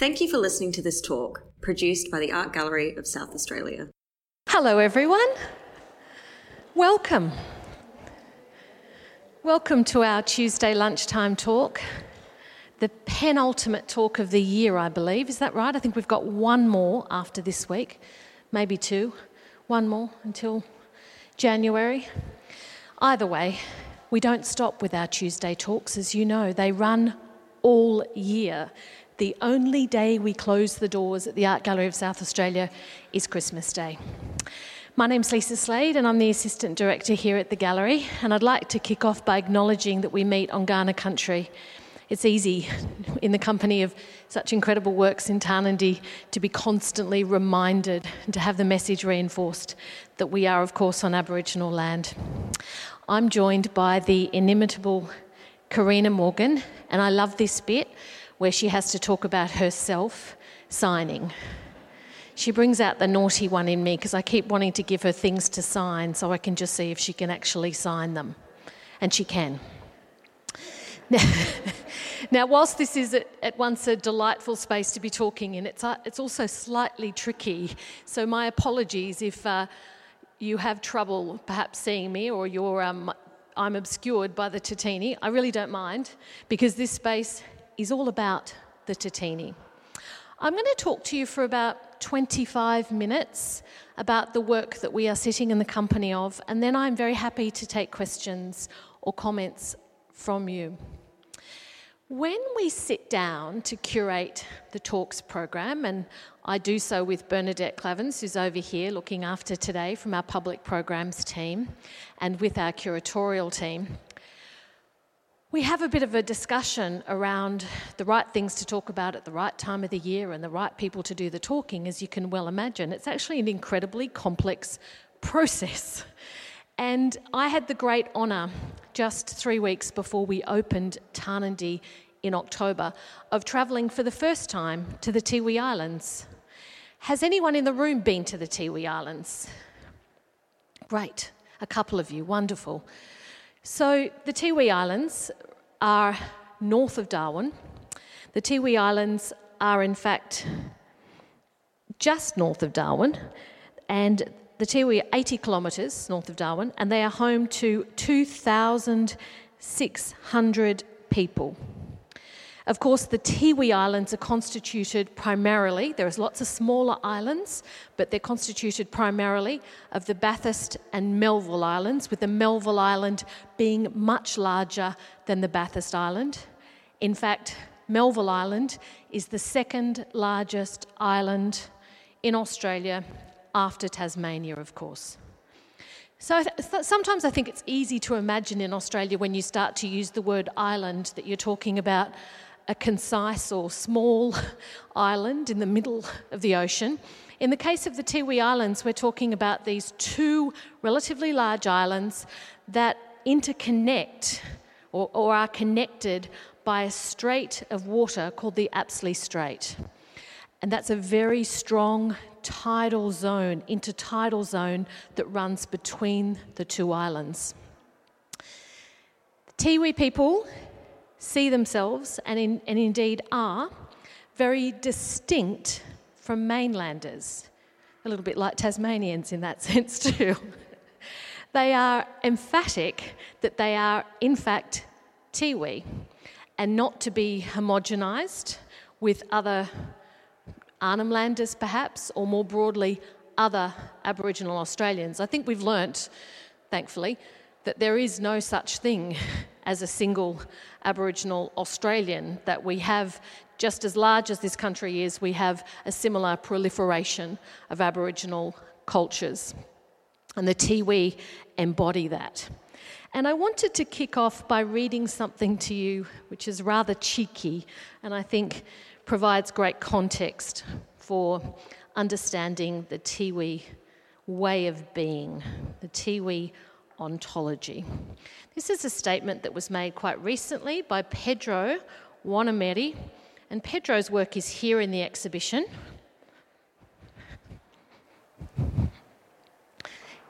Thank you for listening to this talk, produced by the Art Gallery of South Australia. Hello, everyone. Welcome. Welcome to our Tuesday lunchtime talk. The penultimate talk of the year, I believe. Is that right? I think we've got one more after this week, maybe two. One more until January. Either way, we don't stop with our Tuesday talks, as you know, they run all year. The only day we close the doors at the Art Gallery of South Australia is Christmas Day. My name's Lisa Slade, and I'm the Assistant Director here at the Gallery. And I'd like to kick off by acknowledging that we meet on Kaurna country. It's easy in the company of such incredible works in Tarnanthi to be constantly reminded and to have the message reinforced that we are, of course, on Aboriginal land. I'm joined by the inimitable Karina Morgan, and I love this bit where she has to talk about herself signing. She brings out the naughty one in me because I keep wanting to give her things to sign so I can just see if she can actually sign them. And she can. Now, whilst this is at, once a delightful space to be talking in, it's, uh, it's also slightly tricky. So, my apologies if uh, you have trouble perhaps seeing me or you're, um, I'm obscured by the Tatini. I really don't mind because this space is all about the Tatini. I'm going to talk to you for about 25 minutes about the work that we are sitting in the company of, and then I'm very happy to take questions or comments from you. When we sit down to curate the talks program, and I do so with Bernadette Clavins, who's over here looking after today from our public programs team, and with our curatorial team, we have a bit of a discussion around the right things to talk about at the right time of the year and the right people to do the talking, as you can well imagine. It's actually an incredibly complex process. And I had the great honour, just three weeks before we opened Tarnanthi in October, of travelling for the first time to the Tiwi Islands. Has anyone in the room been to the Tiwi Islands? Great, a couple of you, wonderful. So, the Tiwi Islands are north of Darwin. The Tiwi Islands are, in fact, just north of Darwin, and the Tiwi are 80 kilometres north of Darwin, and they are home to 2,600 people. Of course, the Tiwi Islands are constituted primarily, there's lots of smaller islands, but they're constituted primarily of the Bathurst and Melville Islands, with the Melville Island being much larger than the Bathurst Island. In fact, Melville Island is the second largest island in Australia after Tasmania, of course. So sometimes I think it's easy to imagine in Australia when you start to use the word island that you're talking about a concise or small island in the middle of the ocean. In the case of the Tiwi Islands, we're talking about these two relatively large islands that interconnect or, or are connected by a strait of water called the Apsley Strait. And that's a very strong tidal zone, intertidal zone that runs between the two islands. The Tiwi people see themselves, and, in, and indeed are, very distinct from mainlanders. A little bit like Tasmanians in that sense, too. they are emphatic that they are, in fact, Tiwi and not to be homogenised with other Arnhemlanders, perhaps, or more broadly, other Aboriginal Australians. I think we've learnt, thankfully, that there is no such thing as a single Aboriginal Australian, that we have, just as large as this country is, we have a similar proliferation of Aboriginal cultures. And the Tiwi embody that. And I wanted to kick off by reading something to you which is rather cheeky and I think provides great context for understanding the Tiwi way of being, the Tiwi ontology. This is a statement that was made quite recently by Pedro Wonaeamirri, and Pedro's work is here in the exhibition.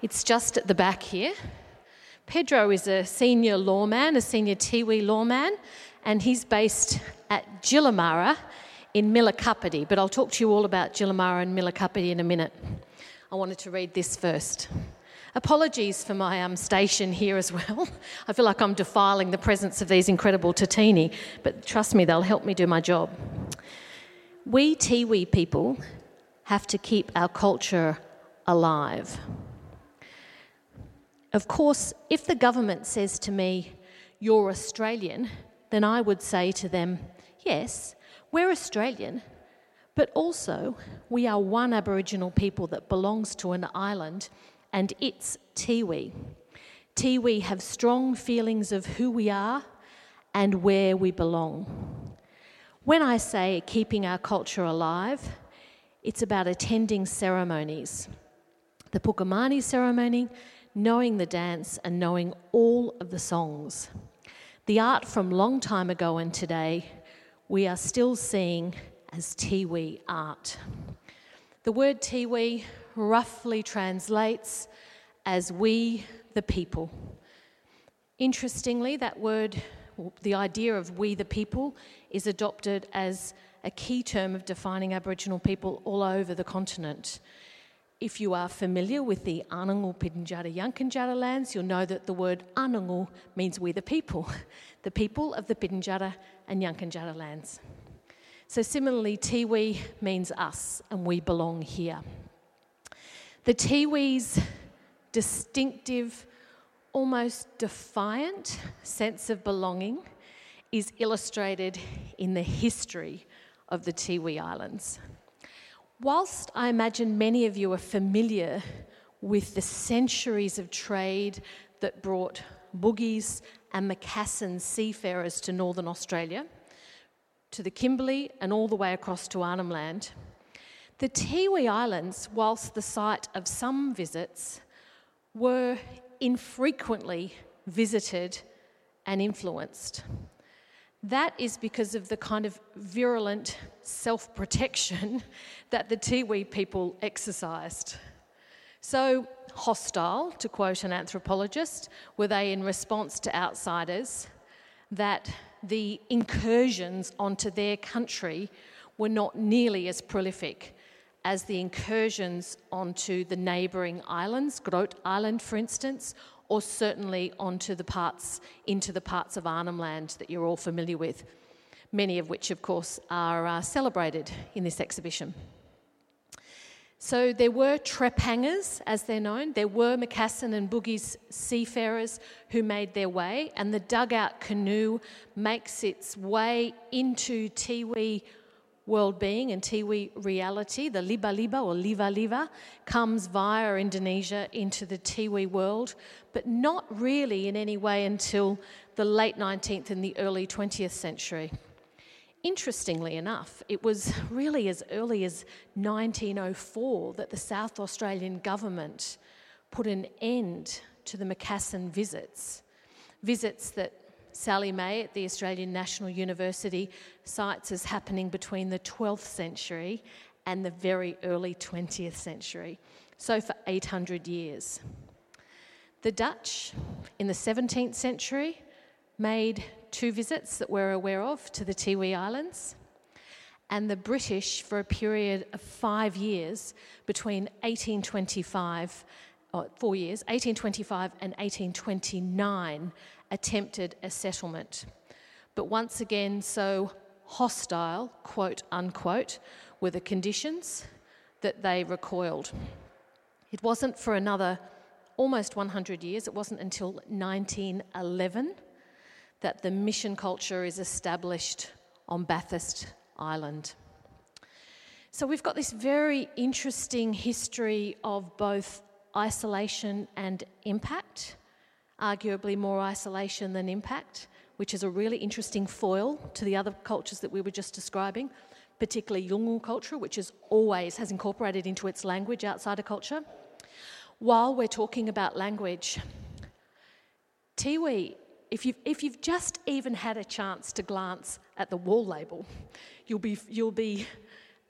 It's just at the back here. Pedro is a senior lawman, a senior Tiwi lawman, and he's based at Jilamara in Milikapiti, but I'll talk to you all about Jilamara and Milikapiti in a minute. I wanted to read this first. Apologies for my um, station here as well. I feel like I'm defiling the presence of these incredible Tatini, but trust me, they'll help me do my job. We Tiwi people have to keep our culture alive. Of course, if the government says to me, You're Australian, then I would say to them, Yes, we're Australian, but also we are one Aboriginal people that belongs to an island and it's Tiwi. Tiwi have strong feelings of who we are and where we belong. When I say keeping our culture alive, it's about attending ceremonies. The Pukamani ceremony, knowing the dance, and knowing all of the songs. The art from long time ago and today, we are still seeing as Tiwi art. The word Tiwi roughly translates as we the people. Interestingly, that word, the idea of we the people, is adopted as a key term of defining Aboriginal people all over the continent. If you are familiar with the Anangu Pitjantjatjara Yankunytjatjara lands, you'll know that the word Anangu means we the people, the people of the Pitjantjatjara and Yankunytjatjara lands. So similarly, Tiwi means us and we belong here. The Tiwi's distinctive, almost defiant sense of belonging is illustrated in the history of the Tiwi Islands. Whilst I imagine many of you are familiar with the centuries of trade that brought Bugis and Macassan seafarers to northern Australia, to the Kimberley, and all the way across to Arnhem Land, the Tiwi Islands, whilst the site of some visits, were infrequently visited and influenced. That is because of the kind of virulent self protection that the Tiwi people exercised. So, hostile, to quote an anthropologist, were they in response to outsiders that the incursions onto their country were not nearly as prolific as the incursions onto the neighbouring islands, Groote Eylandt, for instance, or certainly onto the parts, into the parts of Arnhem Land that you're all familiar with, many of which, of course, are uh, celebrated in this exhibition. So there were trepangers, as they're known. There were Macassan and Bugis seafarers who made their way, and the dugout canoe makes its way into Tiwi world being and Tiwi reality, the Liba Liba or Liva Liva, comes via Indonesia into the Tiwi world, but not really in any way until the late 19th and the early 20th century. Interestingly enough, it was really as early as 1904 that the South Australian government put an end to the Macassan visits, visits that Sally May at the Australian National University cites as happening between the 12th century and the very early 20th century, so for 800 years. The Dutch in the 17th century made two visits that we're aware of to the Tiwi Islands, and the British for a period of five years between 1825, or four years, 1825 and 1829, attempted a settlement. But once again, so hostile, quote unquote, were the conditions that they recoiled. It wasn't for another almost 100 years, it wasn't until 1911 that the mission culture is established on Bathurst Island. So we've got this very interesting history of both isolation and impact arguably more isolation than impact, which is a really interesting foil to the other cultures that we were just describing, particularly Yolngu culture, which is always has incorporated into its language outside outsider culture. While we're talking about language, Tiwi, if you've, if you've just even had a chance to glance at the wall label, you'll be, you'll be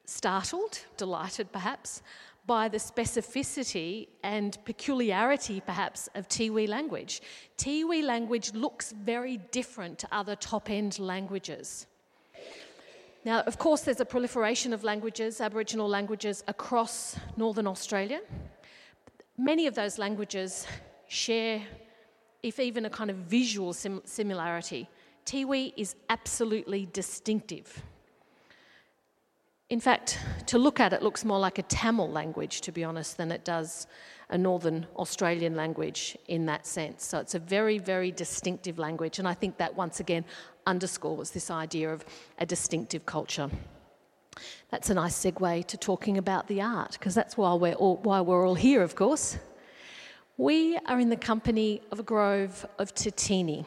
startled, delighted perhaps, by the specificity and peculiarity, perhaps, of Tiwi language. Tiwi language looks very different to other top end languages. Now, of course, there's a proliferation of languages, Aboriginal languages, across northern Australia. Many of those languages share, if even a kind of visual sim- similarity. Tiwi is absolutely distinctive. In fact, to look at it looks more like a Tamil language, to be honest, than it does a Northern Australian language in that sense. So it's a very, very distinctive language, and I think that once again underscores this idea of a distinctive culture. That's a nice segue to talking about the art, because that's why we're, all, why we're all here, of course. We are in the company of a grove of Tutini.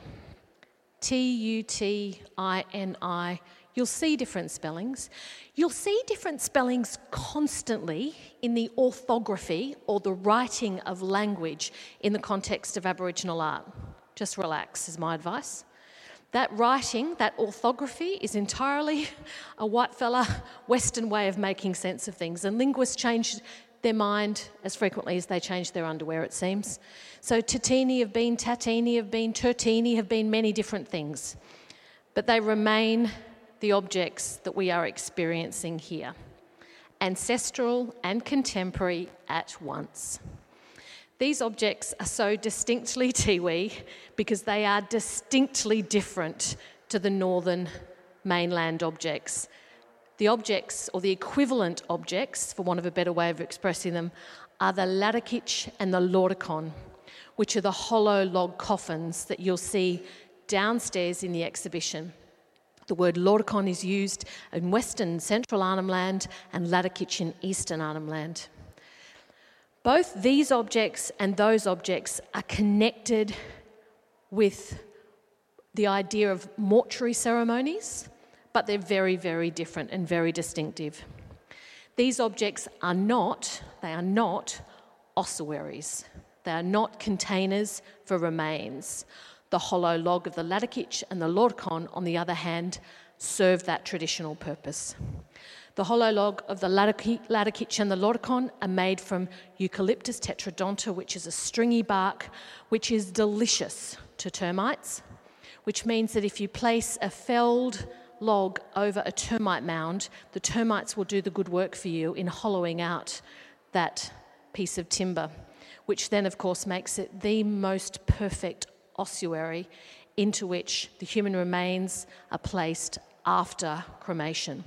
T U T I N I. You'll see different spellings. You'll see different spellings constantly in the orthography or the writing of language in the context of Aboriginal art. Just relax, is my advice. That writing, that orthography, is entirely a white fella Western way of making sense of things. And linguists change their mind as frequently as they change their underwear, it seems. So Tatini have been, Tatini have been, Tertini have been many different things. But they remain the objects that we are experiencing here ancestral and contemporary at once. These objects are so distinctly Tiwi because they are distinctly different to the northern mainland objects. The objects, or the equivalent objects, for want of a better way of expressing them, are the Larrakitj and the Lorrkkon, which are the hollow log coffins that you'll see downstairs in the exhibition. The word Lorrkkon is used in Western Central Arnhem Land and Larrakitj in Eastern Arnhem Land. Both these objects and those objects are connected with the idea of mortuary ceremonies, but they're very, very different and very distinctive. These objects are not, they are not ossuaries. They are not containers for remains. The hollow log of the Larrakitj and the Lorrkkon, on the other hand, serve that traditional purpose. The hollow log of the Larrakitj and the Lorrkkon are made from Eucalyptus tetrodonta, which is a stringy bark, which is delicious to termites, which means that if you place a felled log over a termite mound, the termites will do the good work for you in hollowing out that piece of timber, which then, of course, makes it the most perfect ossuary into which the human remains are placed after cremation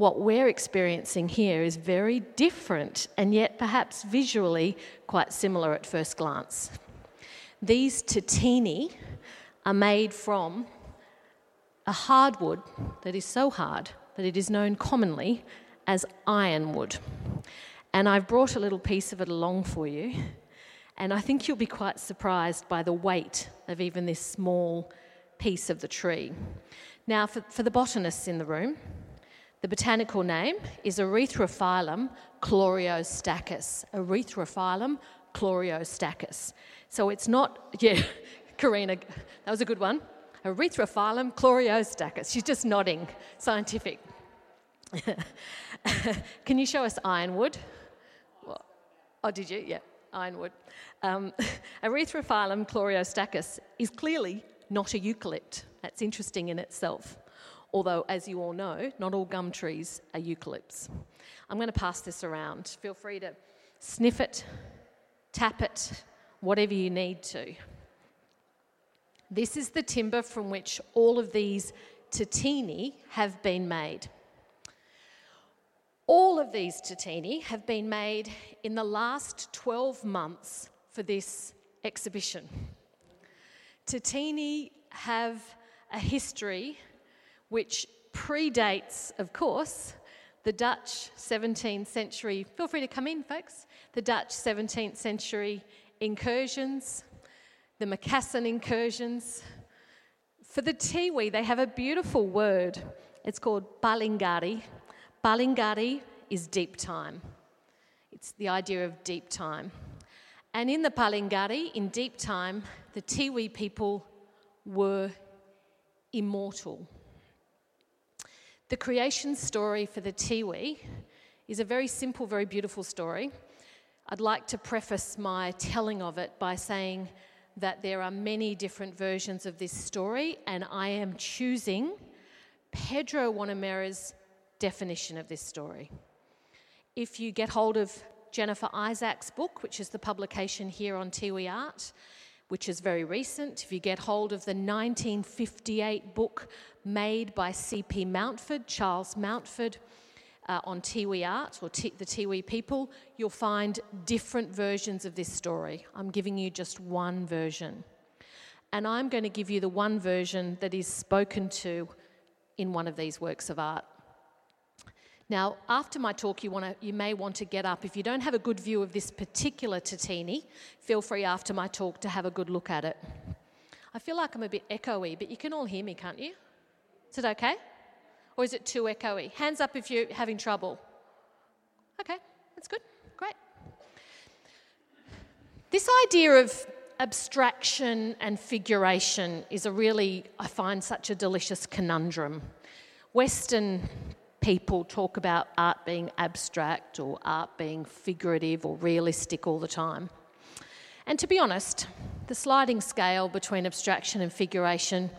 what we're experiencing here is very different and yet perhaps visually quite similar at first glance. These tatini are made from a hardwood that is so hard that it is known commonly as ironwood. And I've brought a little piece of it along for you. And I think you'll be quite surprised by the weight of even this small piece of the tree. Now, for, for the botanists in the room, the botanical name is Erythrophleum chlorostachys. Erythrophleum chlorostachys. So it's not, yeah, Karina, that was a good one. Erythrophleum chlorostachys. She's just nodding, scientific. Can you show us ironwood? Oh, did you? Yeah, ironwood. Um, Erythrophleum chlorostachys is clearly not a eucalypt. That's interesting in itself although, as you all know, not all gum trees are eucalypts. I'm going to pass this around. Feel free to sniff it, tap it, whatever you need to. This is the timber from which all of these tatini have been made. All of these tatini have been made in the last 12 months for this exhibition. Tatini have a history which predates, of course, the Dutch 17th century. Feel free to come in, folks. The Dutch 17th century incursions, the Macassan incursions. For the Tiwi, they have a beautiful word. It's called Parlingarri. Parlingarri is deep time. It's the idea of deep time. And in the Parlingarri, in deep time, the Tiwi people were immortal. The creation story for the Tiwi is a very simple, very beautiful story. I'd like to preface my telling of it by saying that there are many different versions of this story, and I am choosing Pedro Wonaeamirri's definition of this story. If you get hold of Jennifer Isaacs' book, which is the publication here on Tiwi Art, which is very recent, if you get hold of the 1958 book made by C.P. Mountford, Charles Mountford, uh, on Tiwi Art or T- the Tiwi people, you'll find different versions of this story. I'm giving you just one version. And I'm going to give you the one version that is spoken to in one of these works of art. Now, after my talk, you, wanna, you may want to get up. If you don't have a good view of this particular Tatini, feel free after my talk to have a good look at it. I feel like I'm a bit echoey, but you can all hear me, can't you? Is it okay? Or is it too echoey? Hands up if you're having trouble. Okay, that's good. Great. This idea of abstraction and figuration is a really, I find, such a delicious conundrum. Western people talk about art being abstract or art being figurative or realistic all the time. And to be honest, the sliding scale between abstraction and figuration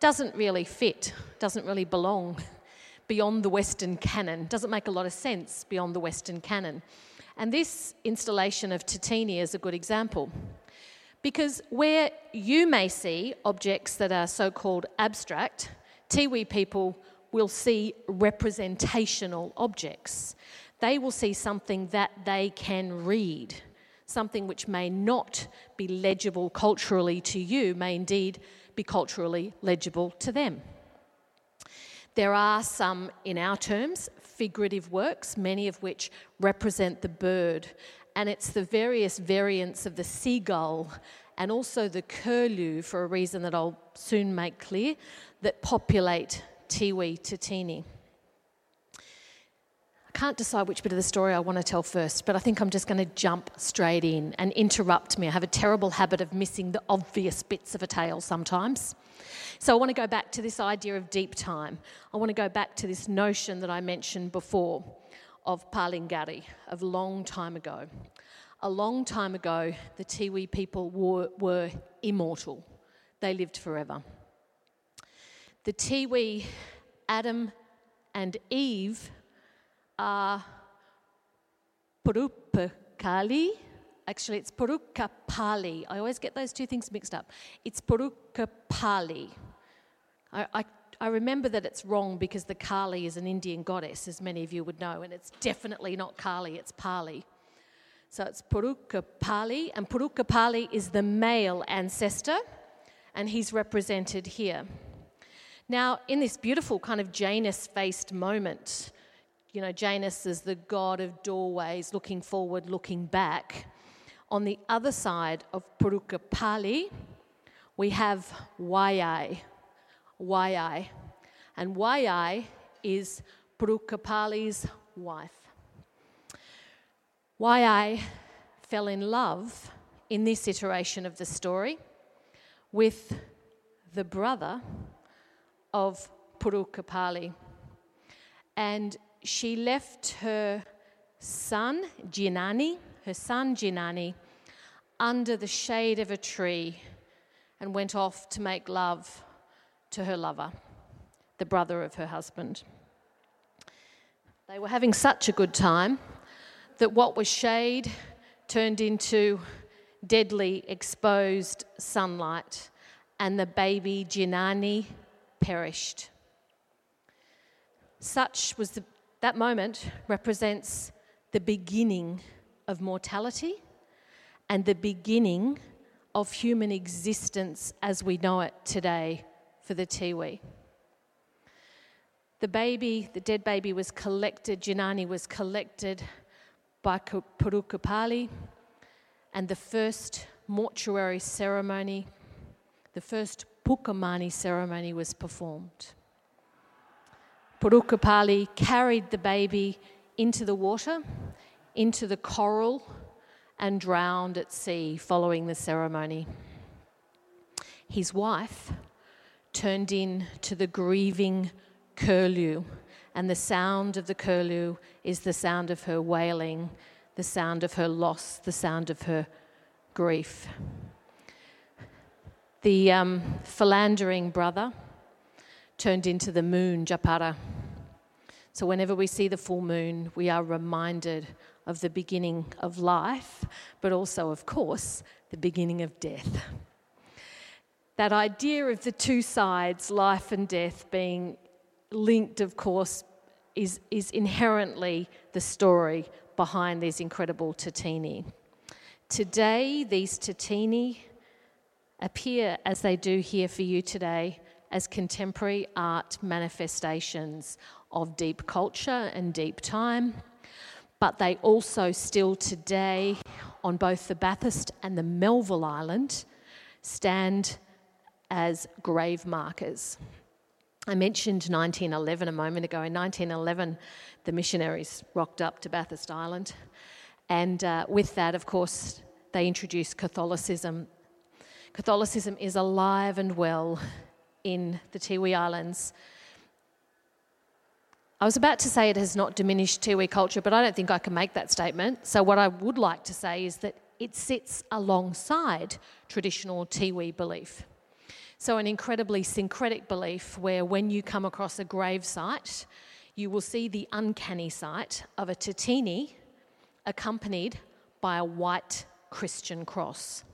doesn't really fit, doesn't really belong beyond the Western canon, doesn't make a lot of sense beyond the Western canon. And this installation of Tatini is a good example. Because where you may see objects that are so called abstract, Tiwi people will see representational objects. They will see something that they can read. Something which may not be legible culturally to you may indeed be culturally legible to them. There are some, in our terms, figurative works, many of which represent the bird, and it's the various variants of the seagull and also the curlew, for a reason that I'll soon make clear, that populate Tiwi to Tatini. I can't decide which bit of the story I want to tell first, but I think I'm just going to jump straight in and interrupt me. I have a terrible habit of missing the obvious bits of a tale sometimes. So I want to go back to this idea of deep time. I want to go back to this notion that I mentioned before of Parlingarri, of long time ago. A long time ago, the Tiwi people were, were immortal, they lived forever. The Tiwi, Adam and Eve, are Purukapali. Actually, it's Purukapali. I always get those two things mixed up. It's Purukapali. I, I, I remember that it's wrong because the Kali is an Indian goddess, as many of you would know, and it's definitely not Kali, it's Pali. So it's Purukapali, and Purukapali is the male ancestor, and he's represented here. Now, in this beautiful kind of Janus faced moment, you know, Janus is the god of doorways, looking forward, looking back. On the other side of Purukapali, we have Wayai. Wayai. And Wayai is Purukapali's wife. Wayai fell in love in this iteration of the story with the brother of Purukapali. And she left her son, Jinani, her son Jinani, under the shade of a tree and went off to make love to her lover, the brother of her husband. They were having such a good time that what was shade turned into deadly exposed sunlight, and the baby Jinani perished. Such was the, that moment represents the beginning of mortality and the beginning of human existence as we know it today for the Tiwi. The baby, the dead baby, was collected, Jinani was collected by Purukapali, and the first mortuary ceremony, the first Pukamani ceremony was performed. Purukapali carried the baby into the water, into the coral, and drowned at sea following the ceremony. His wife turned in to the grieving curlew, and the sound of the curlew is the sound of her wailing, the sound of her loss, the sound of her grief the um, philandering brother turned into the moon, Japara. So, whenever we see the full moon, we are reminded of the beginning of life, but also, of course, the beginning of death. That idea of the two sides, life and death, being linked, of course, is, is inherently the story behind these incredible tatini. Today, these tatini appear as they do here for you today as contemporary art manifestations of deep culture and deep time, but they also still today, on both the Bathurst and the Melville Island, stand as grave markers. I mentioned 1911 a moment ago. In 1911, the missionaries rocked up to Bathurst Island, and uh, with that, of course, they introduced Catholicism. Catholicism is alive and well in the Tiwi Islands. I was about to say it has not diminished Tiwi culture, but I don't think I can make that statement. So, what I would like to say is that it sits alongside traditional Tiwi belief. So, an incredibly syncretic belief where when you come across a grave site, you will see the uncanny sight of a tatini accompanied by a white Christian cross.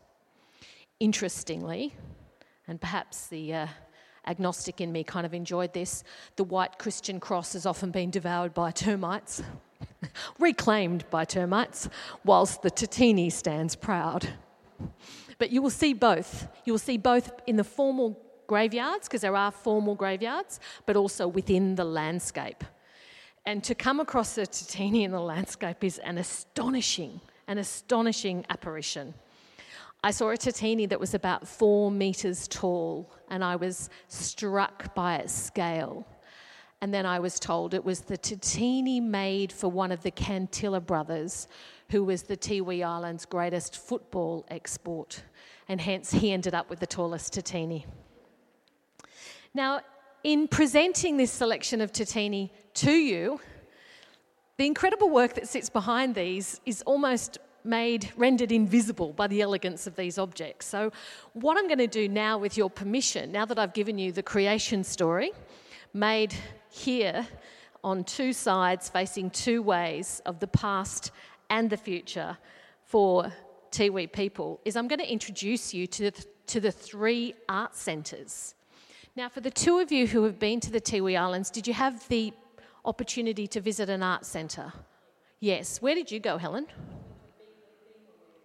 Interestingly, and perhaps the uh, agnostic in me kind of enjoyed this, the white Christian cross has often been devoured by termites, reclaimed by termites, whilst the tatini stands proud. But you will see both. You will see both in the formal graveyards, because there are formal graveyards, but also within the landscape. And to come across a tatini in the landscape is an astonishing, an astonishing apparition. I saw a tatini that was about four metres tall, and I was struck by its scale. And then I was told it was the tatini made for one of the Kantilla brothers, who was the Tiwi Island's greatest football export. And hence, he ended up with the tallest tatini. Now, in presenting this selection of tatini to you, the incredible work that sits behind these is almost made, rendered invisible by the elegance of these objects. So, what I'm going to do now, with your permission, now that I've given you the creation story, made here on two sides, facing two ways of the past and the future for Tiwi people, is I'm going to introduce you to the, to the three art centres. Now, for the two of you who have been to the Tiwi Islands, did you have the opportunity to visit an art centre? Yes. Where did you go, Helen?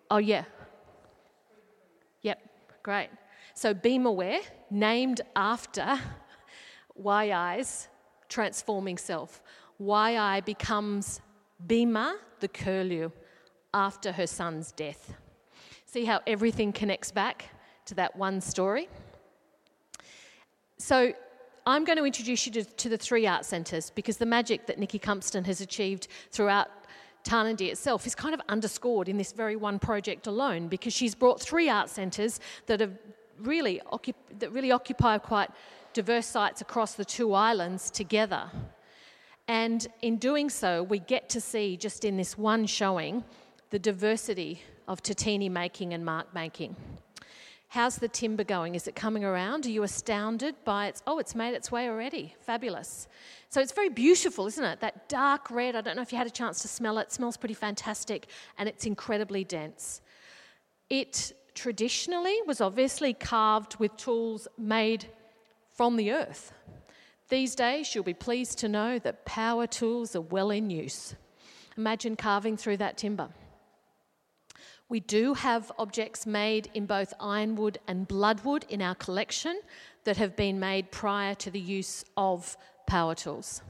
Oh, yeah. Yep, great. So, Bima Wear, named after Wayai's transforming self. YI becomes Bima, the curlew, after her son's death. See how everything connects back to that one story? So, I'm going to introduce you to, to the three art centres because the magic that Nici Cumpston has achieved throughout Tarnanthi itself is kind of underscored in this very one project alone because she's brought three art centres that have really that really occupy quite diverse sites across the two islands together. And in doing so, we get to see just in this one showing the diversity of tatini making and mark making. How's the timber going? Is it coming around? Are you astounded by its? Oh, it's made its way already. Fabulous. So it's very beautiful, isn't it? That dark red. I don't know if you had a chance to smell it. it smells pretty fantastic and it's incredibly dense. It traditionally was obviously carved with tools made from the earth. These days, you'll be pleased to know that power tools are well in use. Imagine carving through that timber. We do have objects made in both ironwood and bloodwood in our collection that have been made prior to the use of power tools.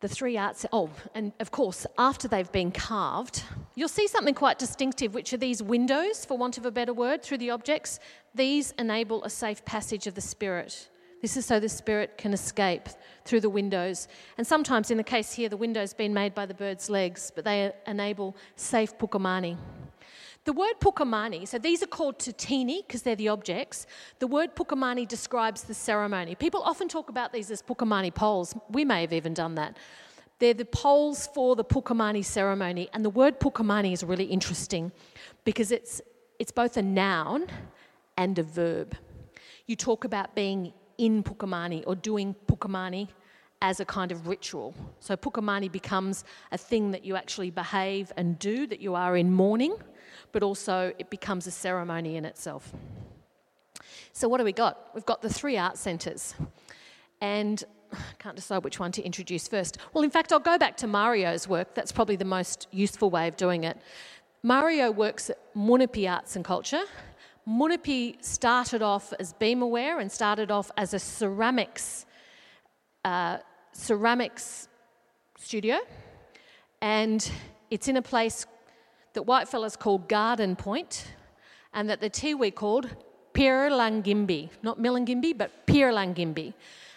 The three arts, oh, and of course, after they've been carved, you'll see something quite distinctive, which are these windows, for want of a better word, through the objects. These enable a safe passage of the spirit. This is so the spirit can escape through the windows. And sometimes, in the case here, the window's been made by the bird's legs, but they enable safe pukamani. The word pukamani, so these are called tatini because they're the objects. The word pukamani describes the ceremony. People often talk about these as pukamani poles. We may have even done that. They're the poles for the pukamani ceremony. And the word pukamani is really interesting because it's, it's both a noun and a verb. You talk about being in Pukamani or doing Pukamani as a kind of ritual. So Pukamani becomes a thing that you actually behave and do, that you are in mourning, but also it becomes a ceremony in itself. So, what do we got? We've got the three art centres. And I can't decide which one to introduce first. Well, in fact, I'll go back to Mario's work. That's probably the most useful way of doing it. Mario works at Munupi Arts and Culture. Munupi started off as Bima Wear and started off as a ceramics uh, ceramics studio, and it's in a place that white fellas call Garden Point, and that the Tiwi called Pirlangimbi, not Milingimbi, but Pirlangimbi.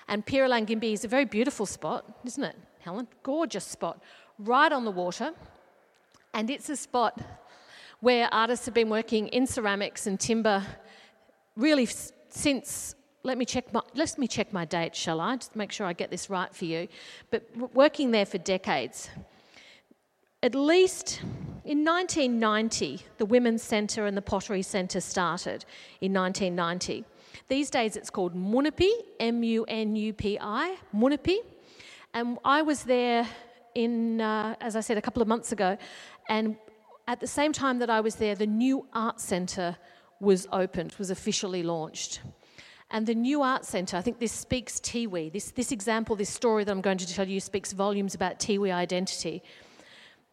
And Pirlangimbi is a very beautiful spot, isn't it, Helen? Gorgeous spot, right on the water. And it's a spot where artists have been working in ceramics and timber really since let me check my let me check my date, shall I? Just make sure I get this right for you. But working there for decades. At least in 1990, the Women's Centre and the Pottery Centre started in 1990. These days it's called Munupi, M U N U P I, Munupi. And I was there in, uh, as I said, a couple of months ago. And at the same time that I was there, the new art centre was opened, was officially launched. And the New Art Centre, I think this speaks Tiwi. This, this example, this story that I'm going to tell you speaks volumes about Tiwi identity.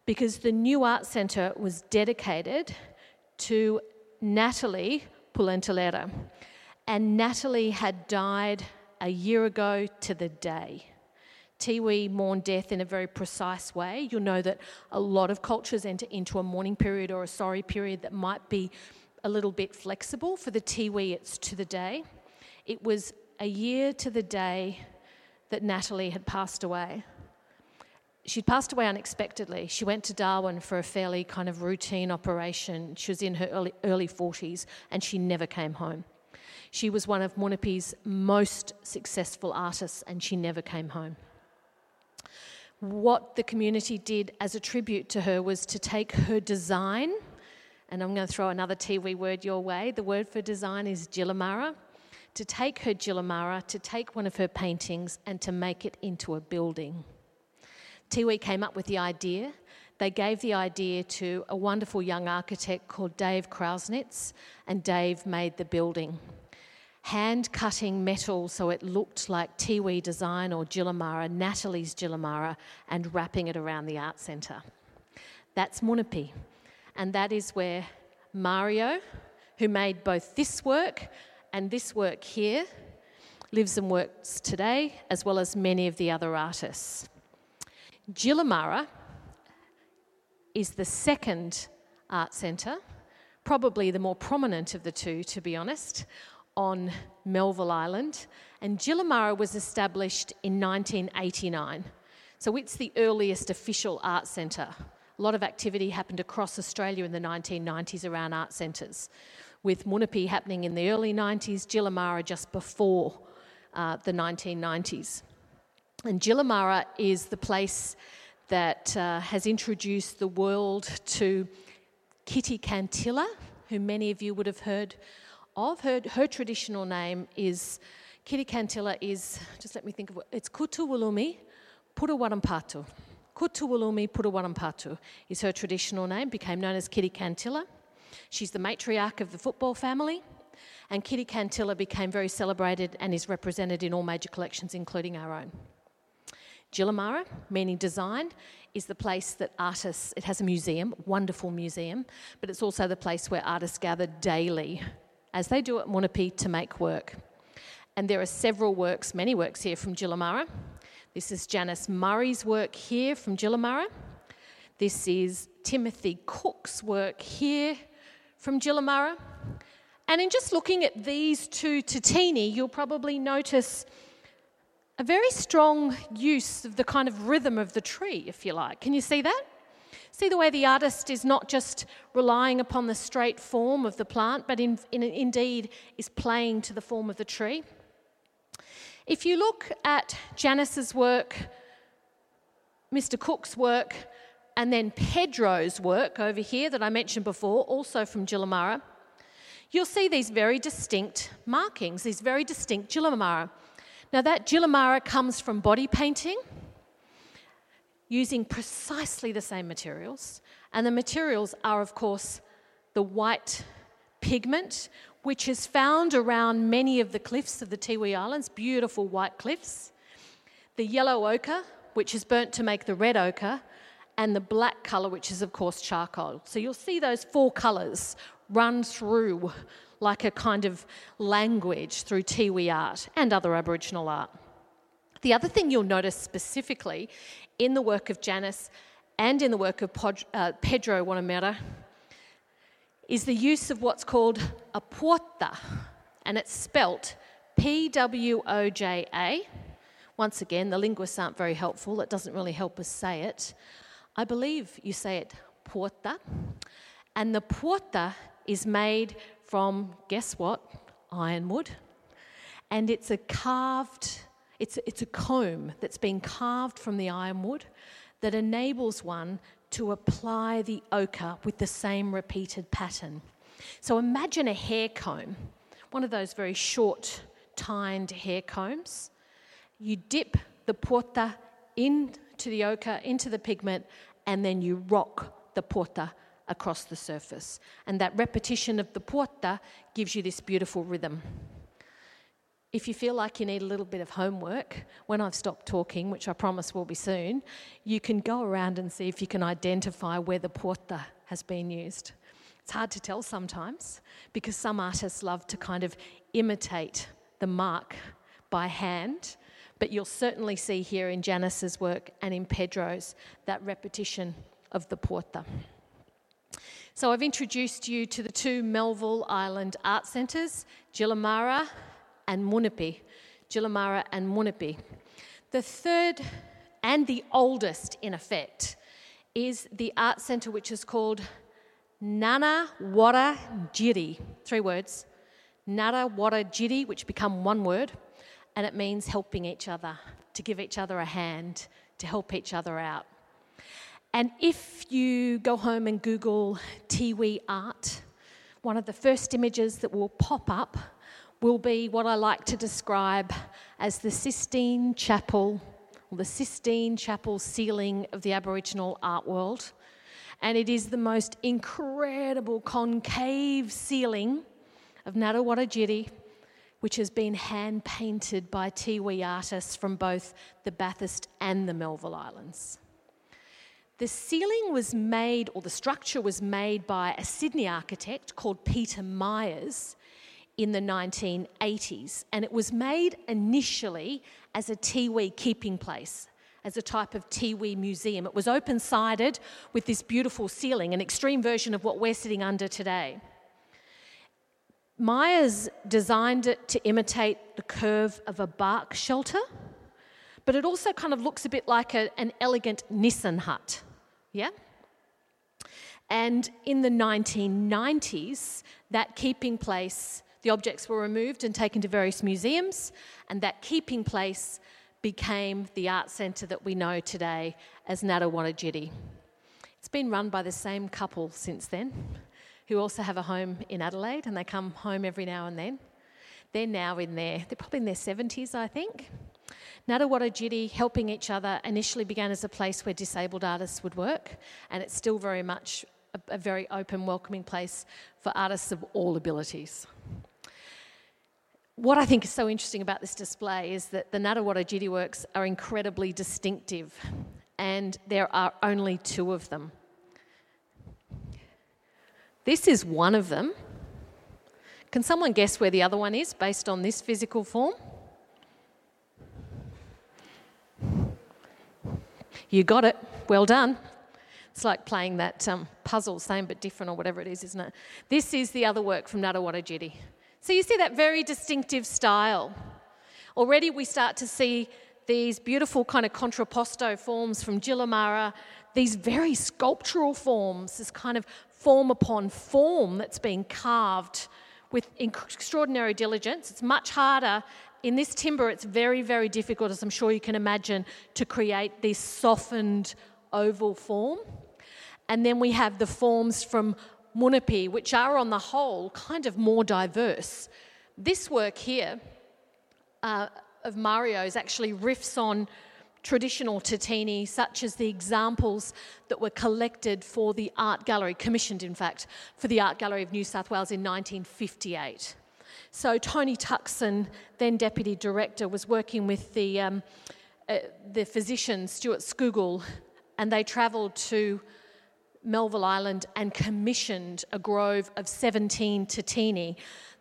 Because the New Art Centre was dedicated to Natalie Puantulura. And Natalie had died a year ago to the day. Tiwi mourn death in a very precise way. You'll know that a lot of cultures enter into a mourning period or a sorry period that might be a little bit flexible. For the Tiwi, it's to the day. It was a year to the day that Natalie had passed away. She'd passed away unexpectedly. She went to Darwin for a fairly kind of routine operation. She was in her early, early 40s and she never came home. She was one of Munupi's most successful artists and she never came home. What the community did as a tribute to her was to take her design, and I'm going to throw another Tiwi word your way. The word for design is Jilamara to take her Jilamara, to take one of her paintings, and to make it into a building. Tiwi came up with the idea. They gave the idea to a wonderful young architect called Dave Krausnitz, and Dave made the building. Hand cutting metal so it looked like Tiwi design or Jilamara, Natalie's Jilamara, and wrapping it around the art centre. That's Munupi. And that is where Mario, who made both this work and this work here lives and works today, as well as many of the other artists. Jilamara is the second art centre, probably the more prominent of the two, to be honest, on Melville Island. And Jilamara was established in 1989. So it's the earliest official art centre. A lot of activity happened across Australia in the 1990s around art centres with Munupi happening in the early 90s, Jilamara just before uh, the 1990s. And Jilamara is the place that uh, has introduced the world to Kitty Kantilla, who many of you would have heard of. Her, her traditional name is Kitty Kantilla is, just let me think of it, it's Kutuwulumi Purawarrumpatu. Kutuwulumi Purawarrumpatu is her traditional name, became known as Kitty Kantilla. She's the matriarch of the football family, and Kitty Kantilla became very celebrated and is represented in all major collections, including our own. Jilamara, meaning design, is the place that artists, it has a museum, wonderful museum, but it's also the place where artists gather daily, as they do at Munupi, to make work. And there are several works, many works here from Jilamara. This is Janice Murray's work here from Jilamara. This is Timothy Cook's work here from Jilamara. And in just looking at these two tatini, you'll probably notice a very strong use of the kind of rhythm of the tree, if you like. Can you see that? See the way the artist is not just relying upon the straight form of the plant, but in, in, indeed is playing to the form of the tree. If you look at Janice's work, Mr. Cook's work, and then Pedro's work over here that I mentioned before, also from Jilamara, you'll see these very distinct markings, these very distinct Jilamara. Now, that Jilamara comes from body painting using precisely the same materials. And the materials are, of course, the white pigment, which is found around many of the cliffs of the Tiwi Islands, beautiful white cliffs, the yellow ochre, which is burnt to make the red ochre, and the black colour, which is, of course, charcoal. So you'll see those four colours run through like a kind of language through Tiwi art and other Aboriginal art. The other thing you'll notice specifically in the work of Janice and in the work of Pod, uh, Pedro Wonaeamirri is the use of what's called a puota, and it's spelt P W O J A. Once again, the linguists aren't very helpful, it doesn't really help us say it. I believe you say it puota, and the puota is made from, guess what? Ironwood. And it's a carved, it's, it's a comb that's been carved from the ironwood that enables one to apply the ochre with the same repeated pattern. So imagine a hair comb, one of those very short, tined hair combs. You dip the porta into the ochre, into the pigment, and then you rock the porta across the surface. And that repetition of the porta gives you this beautiful rhythm. If you feel like you need a little bit of homework, when I've stopped talking, which I promise will be soon, you can go around and see if you can identify where the porta has been used. It's hard to tell sometimes because some artists love to kind of imitate the mark by hand, but you'll certainly see here in Janice's work and in Pedro's that repetition of the porta. So I've introduced you to the two Melville Island art centres, Jilamara and Munupi. Jilamara and Munupi. The third and the oldest, in effect, is the art centre which is called Nana Wara Jiri. Three words. Nara Wara Jiri, which become one word, and it means helping each other, to give each other a hand, to help each other out. And if you go home and Google Tiwi art, one of the first images that will pop up will be what I like to describe as the Sistine Chapel, the Sistine Chapel ceiling of the Aboriginal art world. And it is the most incredible concave ceiling of Ngaruwanajirri, which has been hand painted by Tiwi artists from both the Bathurst and the Melville Islands. The ceiling was made, or the structure was made by a Sydney architect called Peter Myers in the 1980s. And it was made initially as a Tiwi keeping place, as a type of Tiwi museum. It was open sided with this beautiful ceiling, an extreme version of what we're sitting under today. Myers designed it to imitate the curve of a bark shelter, but it also kind of looks a bit like a, an elegant Nissen hut. Yeah? And in the 1990s, that keeping place, the objects were removed and taken to various museums, and that keeping place became the art centre that we know today as Ngaruwanajirri. It's been run by the same couple since then, who also have a home in Adelaide, and they come home every now and then. They're now in their, they're probably in their 70s, I think. Ngaruwanajirri helping each other initially began as a place where disabled artists would work, and it's still very much a, a very open, welcoming place for artists of all abilities. What I think is so interesting about this display is that the Natawada Ngaruwanajirri works are incredibly distinctive, and there are only two of them. This is one of them. Can someone guess where the other one is based on this physical form? You got it. Well done. It's like playing that um, puzzle, same but different, or whatever it is, isn't it? This is the other work from Natawada Ngaruwanajirri. So you see that very distinctive style. Already we start to see these beautiful kind of contrapposto forms from Jilamara, these very sculptural forms, this kind of form upon form that's being carved with extraordinary diligence. It's much harder in this timber, it's very, very difficult, as I'm sure you can imagine, to create this softened oval form. And then we have the forms from Munupi, which are on the whole kind of more diverse. This work here uh, of Mario's actually riffs on traditional Tatini, such as the examples that were collected for the Art Gallery, commissioned in fact, for the Art Gallery of New South Wales in 1958. So Tony Tuckson, then Deputy Director, was working with the, um, uh, the physician Stuart Scougall, and they travelled to Melville Island and commissioned a grove of 17 Tatini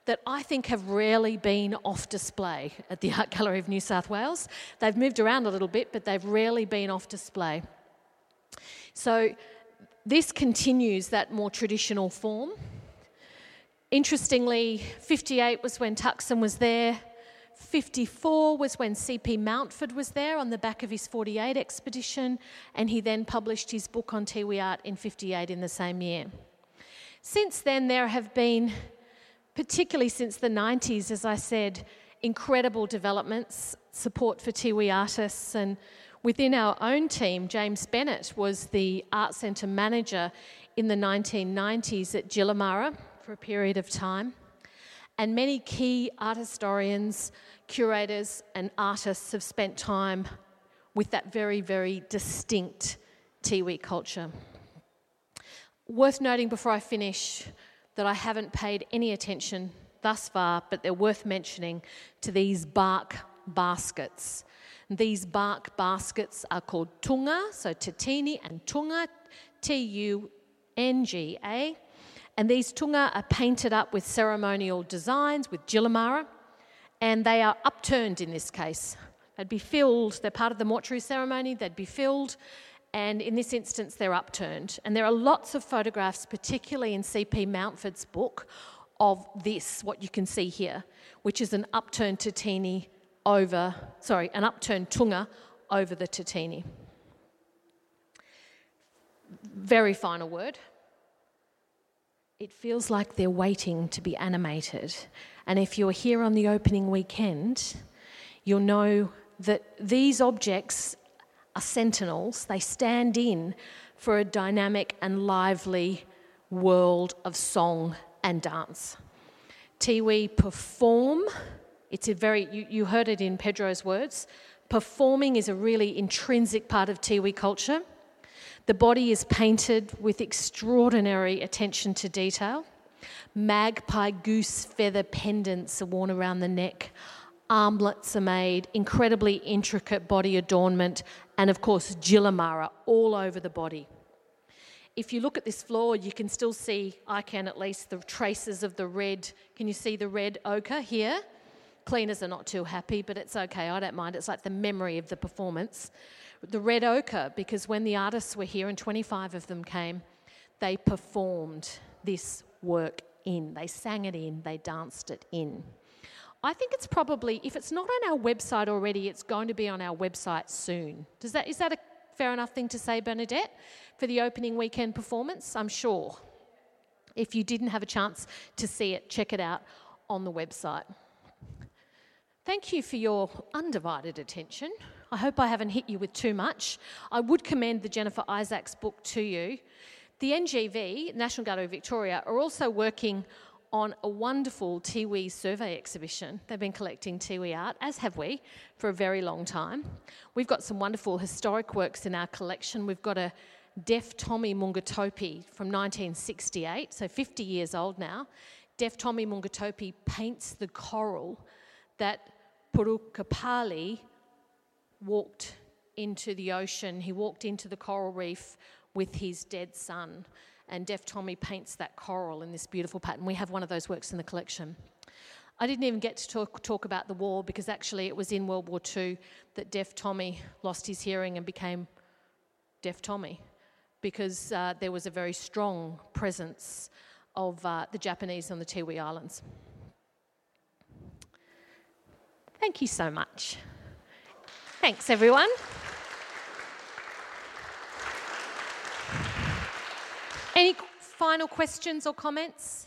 that I think have rarely been off display at the Art Gallery of New South Wales. They've moved around a little bit, but they've rarely been off display. So this continues that more traditional form. Interestingly, 58 was when Tuckson was there. 54 was when C.P. Mountford was there on the back of his 48 expedition, and he then published his book on Tiwi art in 58 in the same year. Since then, there have been particularly since the 90s, as I said, incredible developments, support for Tiwi artists, and within our own team, James Bennett was the art centre manager in the 1990s at Jilamara for a period of time. And many key art historians, curators, and artists have spent time with that very, very distinct Tiwi culture. Worth noting before I finish that I haven't paid any attention thus far, but they're worth mentioning to these bark baskets. These bark baskets are called tunga, so tatini and tunga, T U N G A. And these tunga are painted up with ceremonial designs, with Jilamara, and they are upturned in this case. They'd be filled, they're part of the mortuary ceremony, they'd be filled and in this instance, they're upturned. And there are lots of photographs, particularly in C.P. Mountford's book, of this, what you can see here, which is an upturned Tatini over, sorry, an upturned Tunga over the Tatini. Very final word. It feels like they're waiting to be animated. And if you're here on the opening weekend, you'll know that these objects are sentinels, they stand in for a dynamic and lively world of song and dance. Tiwi perform, it's a very, you, you heard it in Pedro's words, performing is a really intrinsic part of Tiwi culture. The body is painted with extraordinary attention to detail. Magpie goose feather pendants are worn around the neck. Armlets are made, incredibly intricate body adornment, and of course, Jilamara all over the body. If you look at this floor, you can still see, I can at least, the traces of the red. Can you see the red ochre here? Cleaners are not too happy, but it's okay, I don't mind. It's like the memory of the performance. The red ochre, because when the artists were here and 25 of them came, they performed this work in. They sang it in, they danced it in. I think it's probably, if it's not on our website already, it's going to be on our website soon. Does that, is that a fair enough thing to say, Bernadette, for the opening weekend performance? I'm sure. If you didn't have a chance to see it, check it out on the website. Thank you for your undivided attention. I hope I haven't hit you with too much. I would commend the Jennifer Isaacs book to you. The NGV, National Gallery of Victoria, are also working on a wonderful Tiwi survey exhibition. They've been collecting Tiwi art, as have we, for a very long time. We've got some wonderful historic works in our collection. We've got a deaf Tommy Mungatopi from 1968, so 50 years old now. Deaf Tommy Mungatopi paints the coral that Purukapali walked into the ocean. He walked into the coral reef with his dead son and Deaf Tommy paints that coral in this beautiful pattern. We have one of those works in the collection. I didn't even get to talk, talk about the war because actually it was in World War II that Deaf Tommy lost his hearing and became Deaf Tommy because uh, there was a very strong presence of uh, the Japanese on the Tiwi Islands. Thank you so much. Thanks, everyone. Any final questions or comments?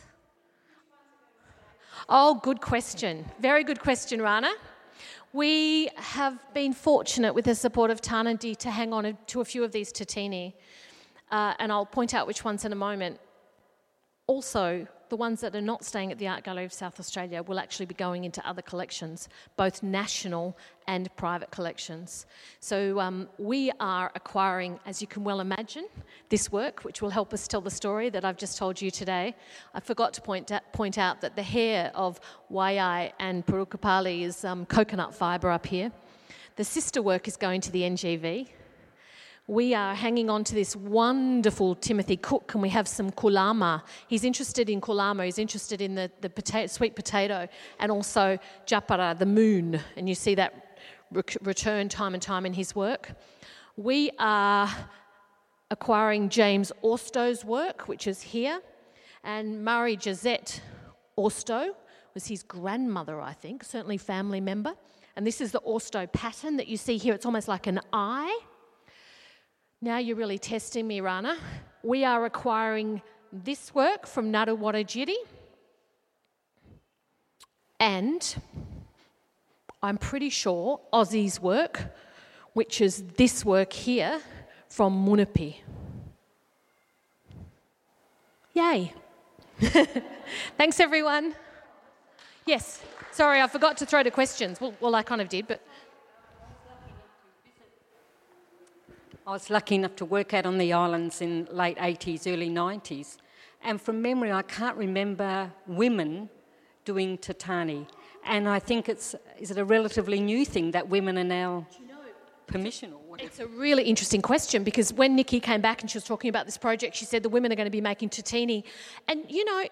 Oh, good question. Very good question, Rana. We have been fortunate with the support of Tarnanthi to hang on to a few of these Tatini, uh, and I'll point out which ones in a moment. also, the ones that are not staying at the Art Gallery of South Australia will actually be going into other collections, both national and private collections. So um, we are acquiring, as you can well imagine, this work, which will help us tell the story that I've just told you today. I forgot to point out, point out that the hair of Wayai and Purukapali is um, coconut fibre up here. The sister work is going to the NGV we are hanging on to this wonderful Timothy Cook, and we have some kulama. He's interested in kulama, he's interested in the, the potato, sweet potato, and also japara, the moon. And you see that re- return time and time in his work. We are acquiring James Orsto's work, which is here, and Maria Josette Orsto was his grandmother, I think, certainly family member. And this is the Orsto pattern that you see here. It's almost like an eye. Now you're really testing me, Rana. We are acquiring this work from Ngaruwanajirri. And I'm pretty sure Aussie's work, which is this work here from Munupi. Yay. Thanks, everyone. Yes, sorry, I forgot to throw to questions. Well, well, I kind of did, but. I was lucky enough to work out on the islands in late 80s, early 90s. And from memory, I can't remember women doing tatani. And I think it's, is it a relatively new thing that women are now permission or whatever? It's a really interesting question because when Nici came back and she was talking about this project, she said the women are going to be making tatini. And you know,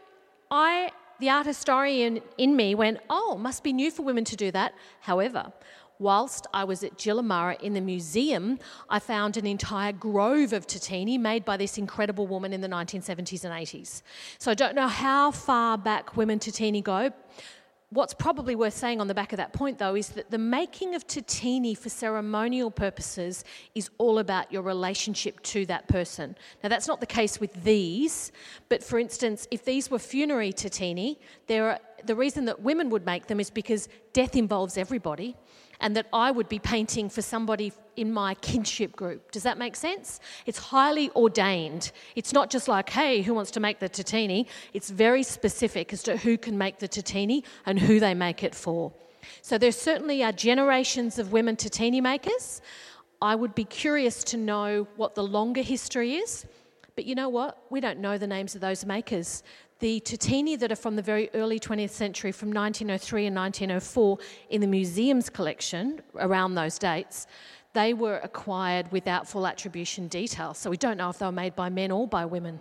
I, the art historian in me, went, oh, must be new for women to do that. However, Whilst I was at Jilamara in the museum, I found an entire grove of tatini made by this incredible woman in the 1970s and 80s. So I don't know how far back women tatini go. What's probably worth saying on the back of that point, though, is that the making of tatini for ceremonial purposes is all about your relationship to that person. Now, that's not the case with these, but for instance, if these were funerary tatini, are, the reason that women would make them is because death involves everybody and that I would be painting for somebody in my kinship group. Does that make sense? It's highly ordained. It's not just like, hey, who wants to make the tatini? It's very specific as to who can make the tatini and who they make it for. So there certainly are generations of women tatini makers. I would be curious to know what the longer history is. But you know what? We don't know the names of those makers. The tatini that are from the very early 20th century, from 1903 and 1904, in the museum's collection around those dates, they were acquired without full attribution detail. So we don't know if they were made by men or by women.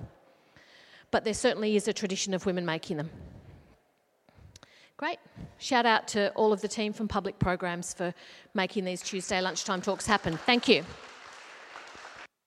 But there certainly is a tradition of women making them. Great. Shout out to all of the team from public programs for making these Tuesday lunchtime talks happen. Thank you.